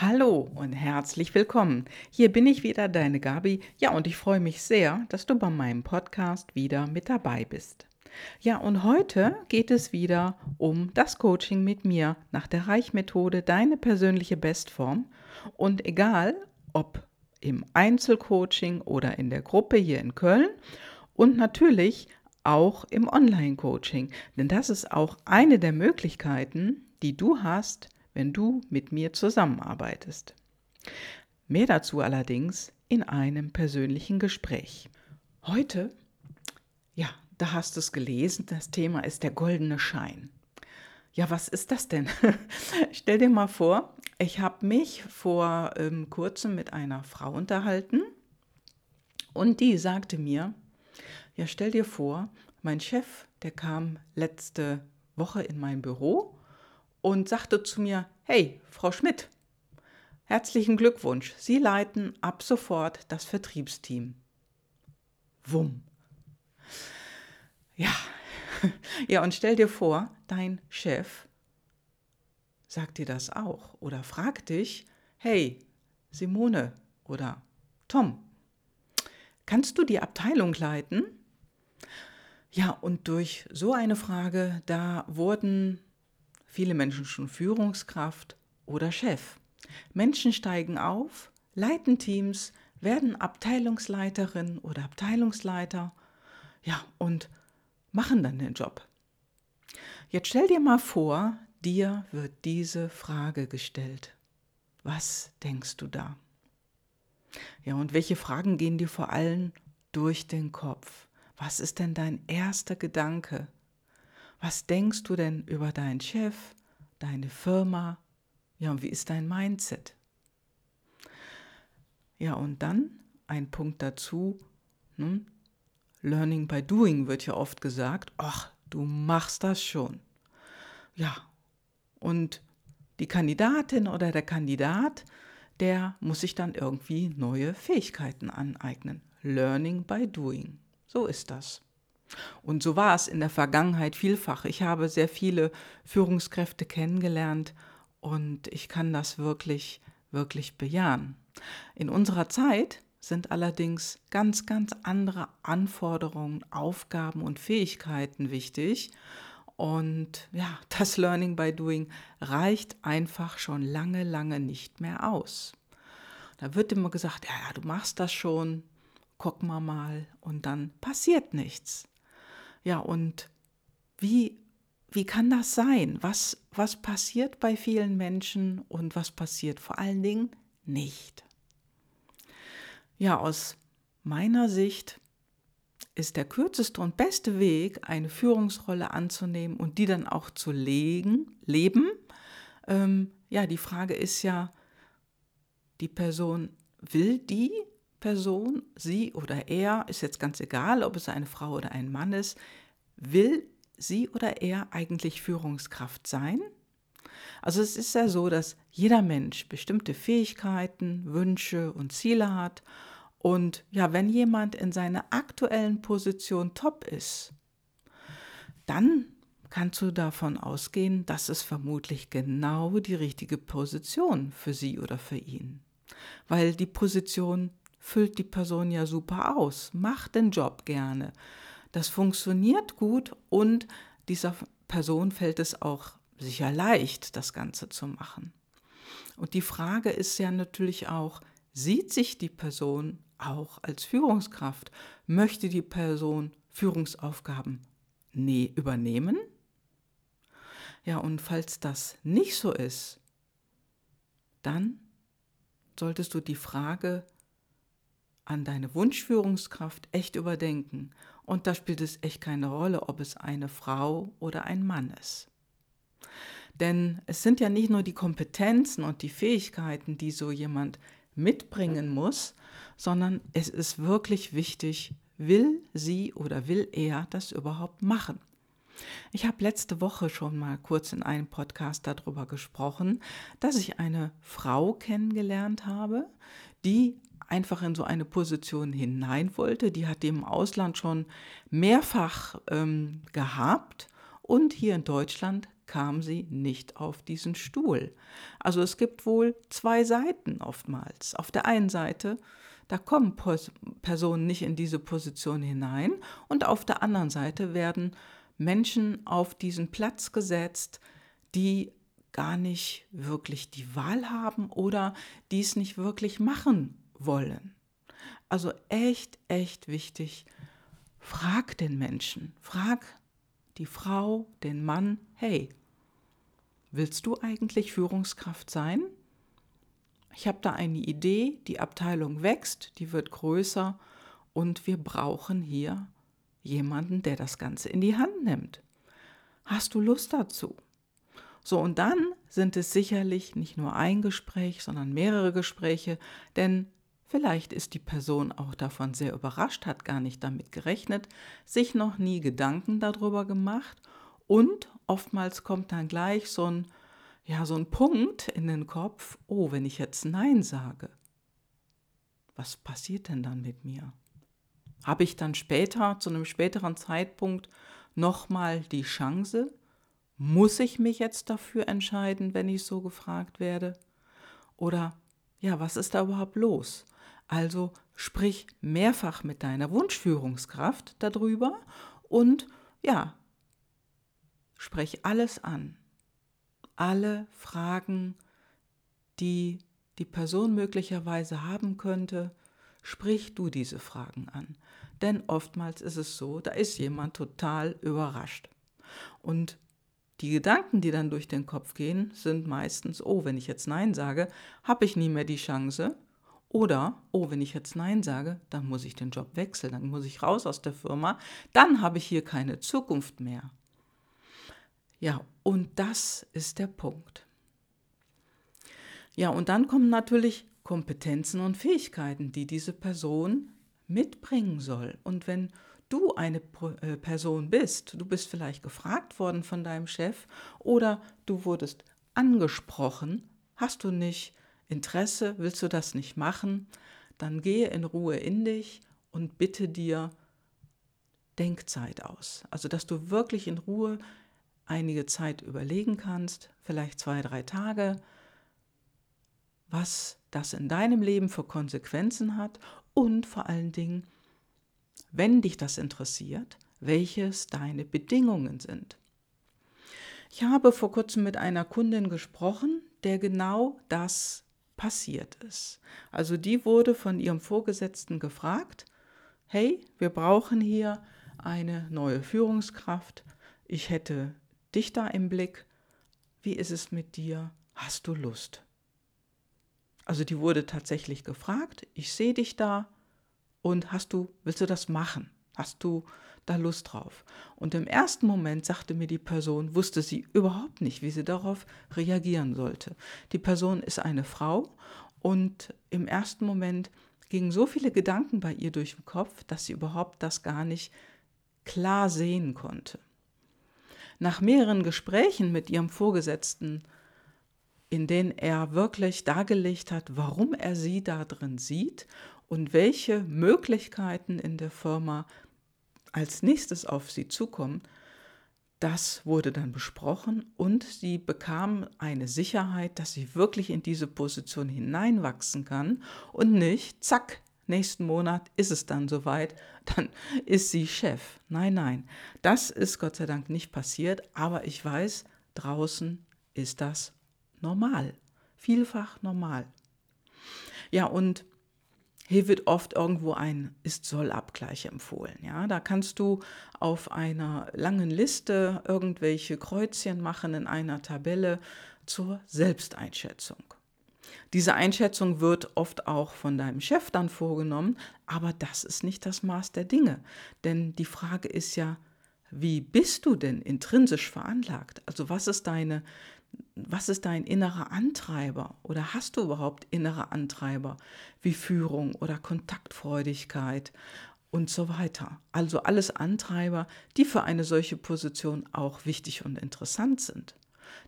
Hallo und herzlich willkommen. Hier bin ich wieder, deine Gabi. Ja, und ich freue mich sehr, dass du bei meinem Podcast wieder mit dabei bist. Ja, und heute geht es wieder um das Coaching mit mir nach der Reichmethode, deine persönliche Bestform. Und egal, ob im Einzelcoaching oder in der Gruppe hier in Köln und natürlich auch im Online-Coaching. Denn das ist auch eine der Möglichkeiten, die du hast, wenn du mit mir zusammenarbeitest. Mehr dazu allerdings in einem persönlichen Gespräch. Heute, ja, da hast du es gelesen, das Thema ist der goldene Schein. Ja, was ist das denn? Stell dir mal vor, ich habe mich vor ähm, kurzem mit einer Frau unterhalten und die sagte mir, ja, stell dir vor, mein Chef, der kam letzte Woche in mein Büro und sagte zu mir, hey, Frau Schmidt, herzlichen Glückwunsch, Sie leiten ab sofort das Vertriebsteam. Wumm. Ja, ja, und stell dir vor, dein Chef sagt dir das auch oder fragt dich, hey, Simone oder Tom, kannst du die Abteilung leiten? Ja, und durch so eine Frage, da wurden viele Menschen schon Führungskraft oder Chef. Menschen steigen auf, leiten Teams, werden Abteilungsleiterin oder Abteilungsleiter, ja, und machen dann den Job. Jetzt stell dir mal vor, dir wird diese Frage gestellt. Was denkst du da? Ja, und welche Fragen gehen dir vor allem durch den Kopf? Was ist denn dein erster Gedanke? Was denkst du denn über deinen Chef, deine Firma? Ja, und wie ist dein Mindset? Ja, und dann ein Punkt dazu, hm? Learning by Doing wird ja oft gesagt, ach, du machst das schon. Ja, und die Kandidatin oder der Kandidat, der muss sich dann irgendwie neue Fähigkeiten aneignen. Learning by Doing. So ist das. Und so war es in der Vergangenheit vielfach. Ich habe sehr viele Führungskräfte kennengelernt und ich kann das wirklich, wirklich bejahen. In unserer Zeit sind allerdings ganz, ganz andere Anforderungen, Aufgaben und Fähigkeiten wichtig. Und ja, das Learning by Doing reicht einfach schon lange, lange nicht mehr aus. Da wird immer gesagt, ja, ja, du machst das schon, guck mal mal und dann passiert nichts. Ja, und wie, wie kann das sein? Was, was passiert bei vielen Menschen und was passiert vor allen Dingen nicht? Ja, aus meiner Sicht ist der kürzeste und beste Weg, eine Führungsrolle anzunehmen und die dann auch zu legen, leben. Ähm, ja, die Frage ist ja, die Person will die Person, sie oder er, ist jetzt ganz egal, ob es eine Frau oder ein Mann ist, will sie oder er eigentlich Führungskraft sein? Also es ist ja so, dass jeder Mensch bestimmte Fähigkeiten, Wünsche und Ziele hat. Und ja, wenn jemand in seiner aktuellen Position top ist, dann kannst du davon ausgehen, dass es vermutlich genau die richtige Position für sie oder für ihn. Weil die Position füllt die Person ja super aus, macht den Job gerne. Das funktioniert gut und dieser Person fällt es auch sicher leicht, das Ganze zu machen. Und die Frage ist ja natürlich auch, sieht sich die Person auch als Führungskraft? Möchte die Person Führungsaufgaben nee, übernehmen? Ja, und falls das nicht so ist, dann solltest du die Frage an deine Wunschführungskraft echt überdenken. Und da spielt es echt keine Rolle, ob es eine Frau oder ein Mann ist. Denn es sind ja nicht nur die Kompetenzen und die Fähigkeiten, die so jemand mitbringen muss, sondern es ist wirklich wichtig, will sie oder will er das überhaupt machen. Ich habe letzte Woche schon mal kurz in einem Podcast darüber gesprochen, dass ich eine Frau kennengelernt habe, die einfach in so eine Position hinein wollte. Die hat die im Ausland schon mehrfach ähm, gehabt und hier in Deutschland kam sie nicht auf diesen Stuhl. Also es gibt wohl zwei Seiten oftmals. Auf der einen Seite, da kommen Personen nicht in diese Position hinein und auf der anderen Seite werden Menschen auf diesen Platz gesetzt, die gar nicht wirklich die Wahl haben oder dies nicht wirklich machen wollen. Also echt, echt wichtig, frag den Menschen, frag die Frau, den Mann, hey, willst du eigentlich Führungskraft sein? Ich habe da eine Idee, die Abteilung wächst, die wird größer und wir brauchen hier jemanden, der das Ganze in die Hand nimmt. Hast du Lust dazu? So, und dann sind es sicherlich nicht nur ein Gespräch, sondern mehrere Gespräche, denn vielleicht ist die Person auch davon sehr überrascht, hat gar nicht damit gerechnet, sich noch nie Gedanken darüber gemacht und oftmals kommt dann gleich so ein, ja, so ein Punkt in den Kopf, oh, wenn ich jetzt Nein sage, was passiert denn dann mit mir? Habe ich dann später, zu einem späteren Zeitpunkt, nochmal die Chance, muss ich mich jetzt dafür entscheiden, wenn ich so gefragt werde? Oder ja, was ist da überhaupt los? Also sprich mehrfach mit deiner Wunschführungskraft darüber und ja, sprech alles an. Alle Fragen, die die Person möglicherweise haben könnte, sprich du diese Fragen an. Denn oftmals ist es so, da ist jemand total überrascht. Und die Gedanken, die dann durch den Kopf gehen, sind meistens, oh, wenn ich jetzt Nein sage, habe ich nie mehr die Chance. Oder, oh, wenn ich jetzt Nein sage, dann muss ich den Job wechseln, dann muss ich raus aus der Firma, dann habe ich hier keine Zukunft mehr. Ja, und das ist der Punkt. Ja, und dann kommen natürlich Kompetenzen und Fähigkeiten, die diese Person mitbringen soll. Und wenn du eine äh, Person bist, du bist vielleicht gefragt worden von deinem Chef oder du wurdest angesprochen, hast du nicht Interesse, willst du das nicht machen, dann gehe in Ruhe in dich und bitte dir Denkzeit aus. Also dass du wirklich in Ruhe einige Zeit überlegen kannst, vielleicht zwei, drei Tage, was das in deinem Leben für Konsequenzen hat und vor allen Dingen, wenn dich das interessiert, welches deine Bedingungen sind. Ich habe vor kurzem mit einer Kundin gesprochen, der genau das passiert ist. Also die wurde von ihrem Vorgesetzten gefragt, hey, wir brauchen hier eine neue Führungskraft, ich hätte dich da im Blick, wie ist es mit dir, hast du Lust? Also die wurde tatsächlich gefragt, ich sehe dich da und hast du, willst du das machen? Hast du da Lust drauf? Und im ersten Moment sagte mir die Person, wusste sie überhaupt nicht, wie sie darauf reagieren sollte. Die Person ist eine Frau und im ersten Moment gingen so viele Gedanken bei ihr durch den Kopf, dass sie überhaupt das gar nicht klar sehen konnte. Nach mehreren Gesprächen mit ihrem Vorgesetzten in denen er wirklich dargelegt hat, warum er sie da drin sieht und welche Möglichkeiten in der Firma als nächstes auf sie zukommen. Das wurde dann besprochen und sie bekam eine Sicherheit, dass sie wirklich in diese Position hineinwachsen kann und nicht, zack, nächsten Monat ist es dann soweit, dann ist sie Chef. Nein, nein, das ist Gott sei Dank nicht passiert, aber ich weiß, draußen ist das normal, vielfach normal. Ja, und hier wird oft irgendwo ein Ist-Soll-Abgleich empfohlen. Ja, da kannst du auf einer langen Liste irgendwelche Kreuzchen machen in einer Tabelle zur Selbsteinschätzung. Diese Einschätzung wird oft auch von deinem Chef dann vorgenommen, aber das ist nicht das Maß der Dinge. Denn die Frage ist ja, wie bist du denn intrinsisch veranlagt? Also was ist deine was ist dein innerer Antreiber oder hast du überhaupt innere Antreiber wie Führung oder Kontaktfreudigkeit und so weiter. Also alles Antreiber, die für eine solche Position auch wichtig und interessant sind.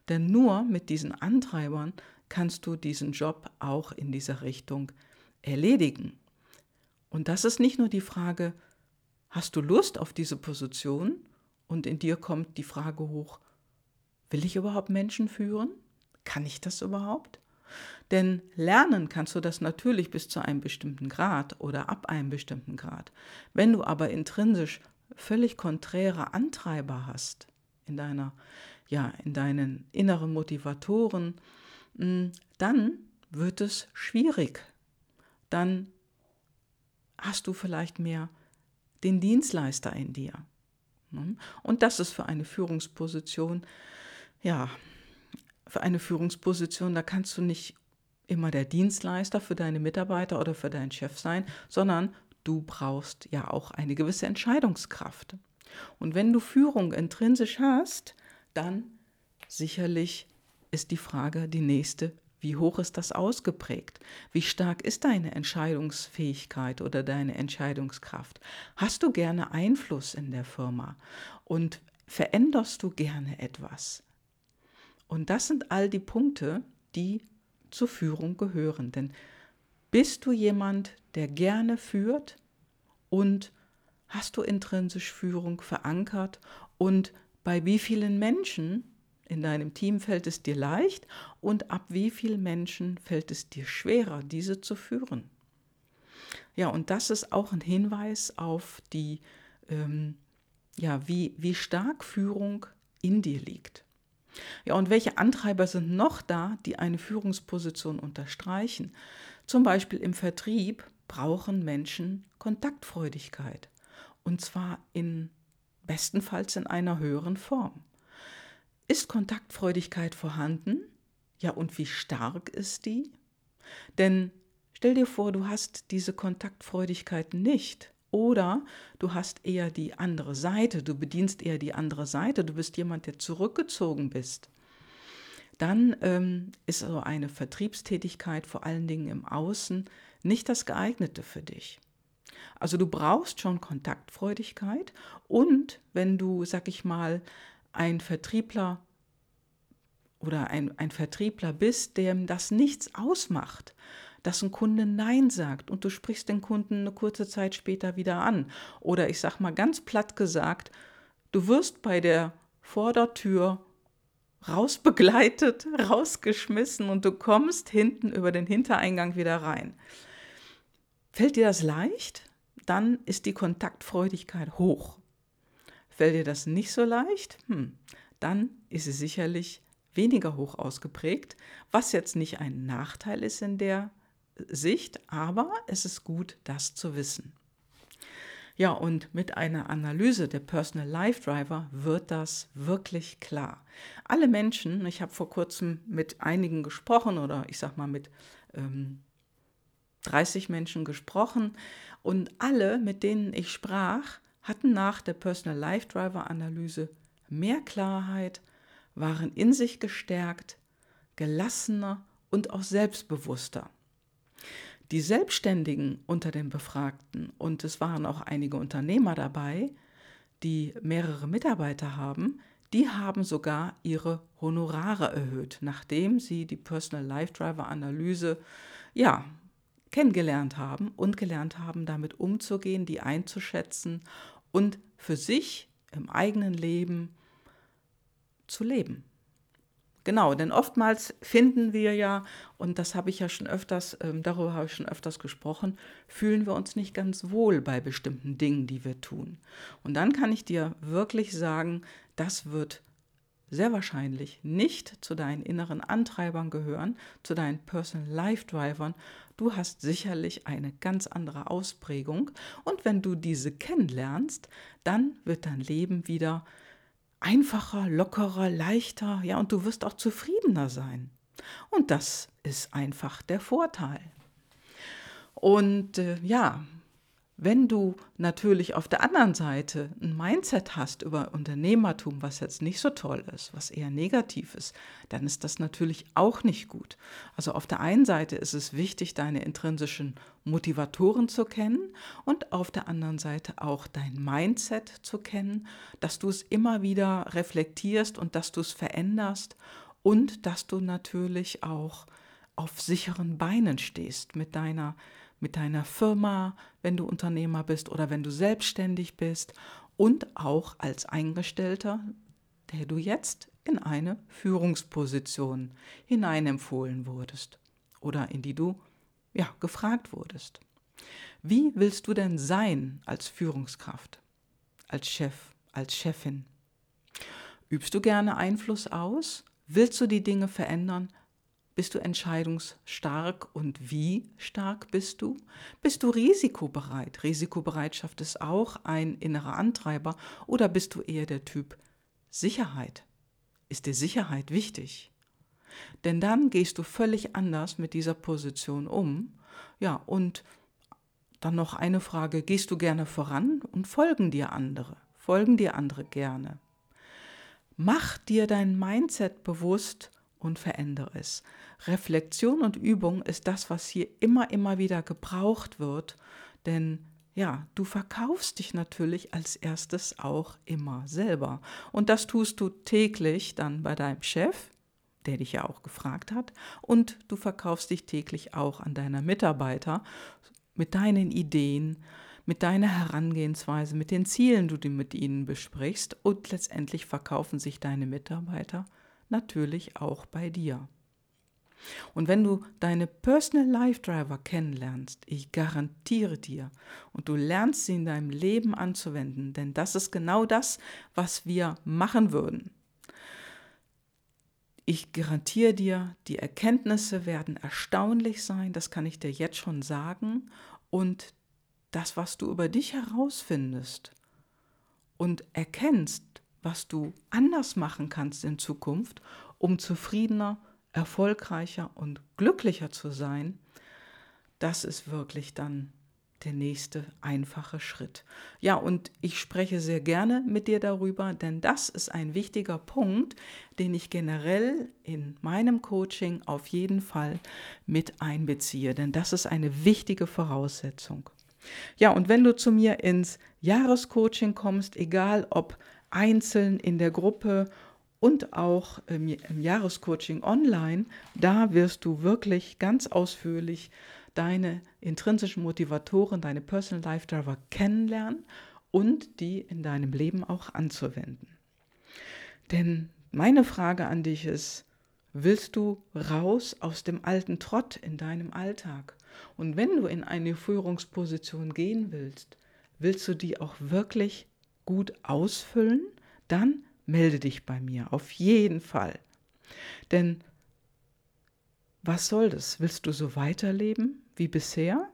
Denn nur mit diesen Antreibern kannst du diesen Job auch in dieser Richtung erledigen. Und das ist nicht nur die Frage, hast du Lust auf diese Position? Und in dir kommt die Frage hoch, will ich überhaupt Menschen führen? Kann ich das überhaupt? Denn lernen kannst du das natürlich bis zu einem bestimmten Grad oder ab einem bestimmten Grad. Wenn du aber intrinsisch völlig konträre Antreiber hast in deiner, ja, in deinen inneren Motivatoren, hm, dann wird es schwierig. Dann hast du vielleicht mehr den Dienstleister in dir. Ne? Und das ist für eine Führungsposition, ja, für eine Führungsposition, da kannst du nicht immer der Dienstleister für deine Mitarbeiter oder für deinen Chef sein, sondern du brauchst ja auch eine gewisse Entscheidungskraft. Und wenn du Führung intrinsisch hast, dann sicherlich ist die Frage die nächste, wie hoch ist das ausgeprägt? Wie stark ist deine Entscheidungsfähigkeit oder deine Entscheidungskraft? Hast du gerne Einfluss in der Firma und veränderst du gerne etwas? Und das sind all die Punkte, die zur Führung gehören. Denn bist du jemand, der gerne führt und hast du intrinsisch Führung verankert und bei wie vielen Menschen in deinem Team fällt es dir leicht und ab wie vielen Menschen fällt es dir schwerer, diese zu führen. Ja, und das ist auch ein Hinweis auf die, ähm, ja, wie, wie stark Führung in dir liegt. Ja, und welche Antreiber sind noch da, die eine Führungsposition unterstreichen? Zum Beispiel im Vertrieb brauchen Menschen Kontaktfreudigkeit. Und zwar in bestenfalls in einer höheren Form. Ist Kontaktfreudigkeit vorhanden? Ja, und wie stark ist die? Denn stell dir vor, du hast diese Kontaktfreudigkeit nicht. Oder du hast eher die andere Seite, du bedienst eher die andere Seite, du bist jemand, der zurückgezogen bist. Dann ähm, ist so eine Vertriebstätigkeit, vor allen Dingen im Außen, nicht das geeignete für dich. Also du brauchst schon Kontaktfreudigkeit und wenn du, sag ich mal, ein Vertriebler oder ein, ein Vertriebler bist, dem das nichts ausmacht, dass ein Kunde Nein sagt und du sprichst den Kunden eine kurze Zeit später wieder an. Oder ich sag mal ganz platt gesagt, du wirst bei der Vordertür rausbegleitet, rausgeschmissen und du kommst hinten über den Hintereingang wieder rein. Fällt dir das leicht? Dann ist die Kontaktfreudigkeit hoch. Fällt dir das nicht so leicht? Hm, dann ist es sicherlich weniger hoch ausgeprägt, was jetzt nicht ein Nachteil ist in der Sicht, aber es ist gut, das zu wissen. Ja, und mit einer Analyse der Personal Life Driver wird das wirklich klar. Alle Menschen, ich habe vor kurzem mit einigen gesprochen oder ich sag mal mit ähm, 30 Menschen gesprochen und alle, mit denen ich sprach, hatten nach der Personal Life Driver Analyse mehr Klarheit, waren in sich gestärkt, gelassener und auch selbstbewusster. Die Selbstständigen unter den Befragten, und es waren auch einige Unternehmer dabei, die mehrere Mitarbeiter haben, die haben sogar ihre Honorare erhöht, nachdem sie die Personal Life Driver Analyse ja, kennengelernt haben und gelernt haben, damit umzugehen, die einzuschätzen und für sich im eigenen Leben zu leben. Genau, denn oftmals finden wir ja, und das habe ich ja schon öfters, ähm, darüber habe ich schon öfters gesprochen, fühlen wir uns nicht ganz wohl bei bestimmten Dingen, die wir tun. Und dann kann ich dir wirklich sagen, das wird sehr wahrscheinlich nicht zu deinen inneren Antreibern gehören, zu deinen Personal Life Drivern. Du hast sicherlich eine ganz andere Ausprägung und wenn du diese kennenlernst, dann wird dein Leben wieder einfacher, lockerer, leichter, ja, und du wirst auch zufriedener sein. Und das ist einfach der Vorteil. Und äh, ja, wenn du natürlich auf der anderen Seite ein Mindset hast über Unternehmertum, was jetzt nicht so toll ist, was eher negativ ist, dann ist das natürlich auch nicht gut. Also auf der einen Seite ist es wichtig, deine intrinsischen Motivatoren zu kennen und auf der anderen Seite auch dein Mindset zu kennen, dass du es immer wieder reflektierst und dass du es veränderst und dass du natürlich auch auf sicheren Beinen stehst mit deiner mit deiner Firma, wenn du Unternehmer bist oder wenn du selbstständig bist und auch als Eingestellter, der du jetzt in eine Führungsposition hineinempfohlen wurdest oder in die du ja gefragt wurdest. Wie willst du denn sein als Führungskraft, als Chef, als Chefin? Übst du gerne Einfluss aus? Willst du die Dinge verändern? Bist du entscheidungsstark und wie stark bist du? Bist du risikobereit? Risikobereitschaft ist auch ein innerer Antreiber. Oder bist du eher der Typ Sicherheit? Ist dir Sicherheit wichtig? Denn dann gehst du völlig anders mit dieser Position um. Ja, und dann noch eine Frage, gehst du gerne voran und folgen dir andere? Folgen dir andere gerne? Mach dir dein Mindset bewusst und verändere es. Reflexion und Übung ist das, was hier immer, immer wieder gebraucht wird, denn ja, du verkaufst dich natürlich als erstes auch immer selber. Und das tust du täglich dann bei deinem Chef, der dich ja auch gefragt hat, und du verkaufst dich täglich auch an deiner Mitarbeiter mit deinen Ideen, mit deiner Herangehensweise, mit den Zielen, die du mit ihnen besprichst und letztendlich verkaufen sich deine Mitarbeiter natürlich auch bei dir. Und wenn du deine Personal Life Driver kennenlernst, ich garantiere dir, und du lernst sie in deinem Leben anzuwenden, denn das ist genau das, was wir machen würden. Ich garantiere dir, die Erkenntnisse werden erstaunlich sein, das kann ich dir jetzt schon sagen, und das, was du über dich herausfindest und erkennst, was du anders machen kannst in Zukunft, um zufriedener, erfolgreicher und glücklicher zu sein, das ist wirklich dann der nächste einfache Schritt. Ja, und ich spreche sehr gerne mit dir darüber, denn das ist ein wichtiger Punkt, den ich generell in meinem Coaching auf jeden Fall mit einbeziehe, denn das ist eine wichtige Voraussetzung. Ja, und wenn du zu mir ins Jahrescoaching kommst, egal ob einzeln in der Gruppe und auch im, im Jahrescoaching online, da wirst du wirklich ganz ausführlich deine intrinsischen Motivatoren, deine Personal Life Driver kennenlernen und die in deinem Leben auch anzuwenden. Denn meine Frage an dich ist, willst du raus aus dem alten Trott in deinem Alltag? Und wenn du in eine Führungsposition gehen willst, willst du die auch wirklich gut ausfüllen, dann melde dich bei mir, auf jeden Fall. Denn was soll das? Willst du so weiterleben wie bisher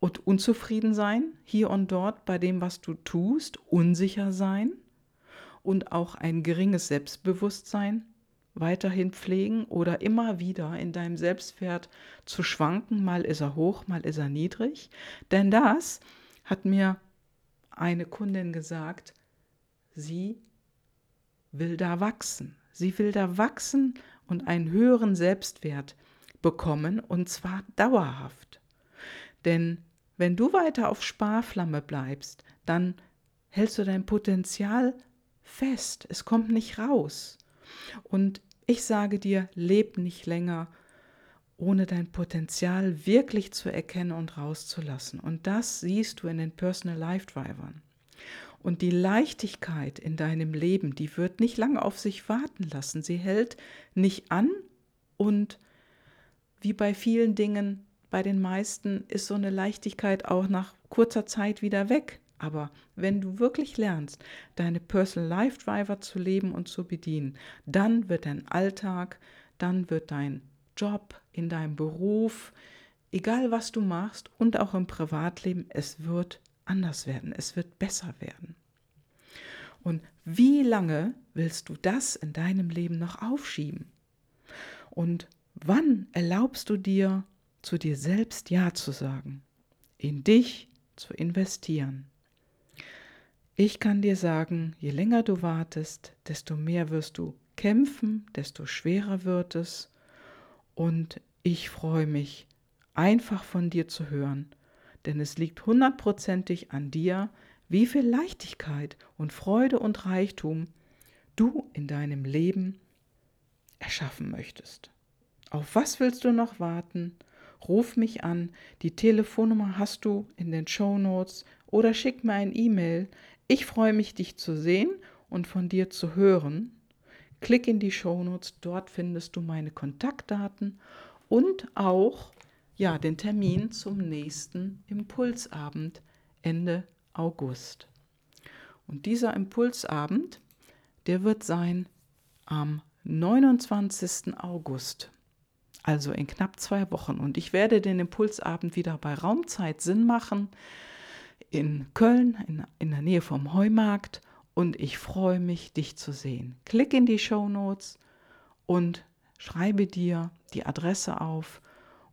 und unzufrieden sein, hier und dort bei dem, was du tust, unsicher sein und auch ein geringes Selbstbewusstsein weiterhin pflegen oder immer wieder in deinem Selbstwert zu schwanken, mal ist er hoch, mal ist er niedrig? Denn das hat mir eine Kundin gesagt, sie will da wachsen. Sie will da wachsen und einen höheren Selbstwert bekommen und zwar dauerhaft. Denn wenn du weiter auf Sparflamme bleibst, dann hältst du dein Potenzial fest. Es kommt nicht raus. Und ich sage dir, leb nicht länger ohne dein Potenzial wirklich zu erkennen und rauszulassen. Und das siehst du in den Personal Life Drivern. Und die Leichtigkeit in deinem Leben, die wird nicht lange auf sich warten lassen. Sie hält nicht an und wie bei vielen Dingen, bei den meisten ist so eine Leichtigkeit auch nach kurzer Zeit wieder weg. Aber wenn du wirklich lernst, deine Personal Life Driver zu leben und zu bedienen, dann wird dein Alltag, dann wird dein Job, in deinem Beruf, egal was du machst und auch im Privatleben, es wird anders werden, es wird besser werden. Und wie lange willst du das in deinem Leben noch aufschieben? Und wann erlaubst du dir, zu dir selbst Ja zu sagen, in dich zu investieren? Ich kann dir sagen, je länger du wartest, desto mehr wirst du kämpfen, desto schwerer wird es. Und ich freue mich, einfach von dir zu hören, denn es liegt hundertprozentig an dir, wie viel Leichtigkeit und Freude und Reichtum du in deinem Leben erschaffen möchtest. Auf was willst du noch warten? Ruf mich an, die Telefonnummer hast du in den Show Notes oder schick mir ein E-Mail. Ich freue mich, dich zu sehen und von dir zu hören. Klick in die Shownotes, dort findest du meine Kontaktdaten und auch ja, den Termin zum nächsten Impulsabend Ende August. Und dieser Impulsabend, der wird sein am 29. August, also in knapp zwei Wochen. Und ich werde den Impulsabend wieder bei Raumzeit Sinn machen in Köln, in, in der Nähe vom Heumarkt. Und ich freue mich, dich zu sehen. Klick in die Show Notes und schreibe dir die Adresse auf.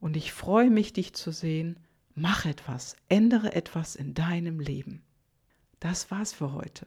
Und ich freue mich, dich zu sehen. Mach etwas, ändere etwas in deinem Leben. Das war's für heute.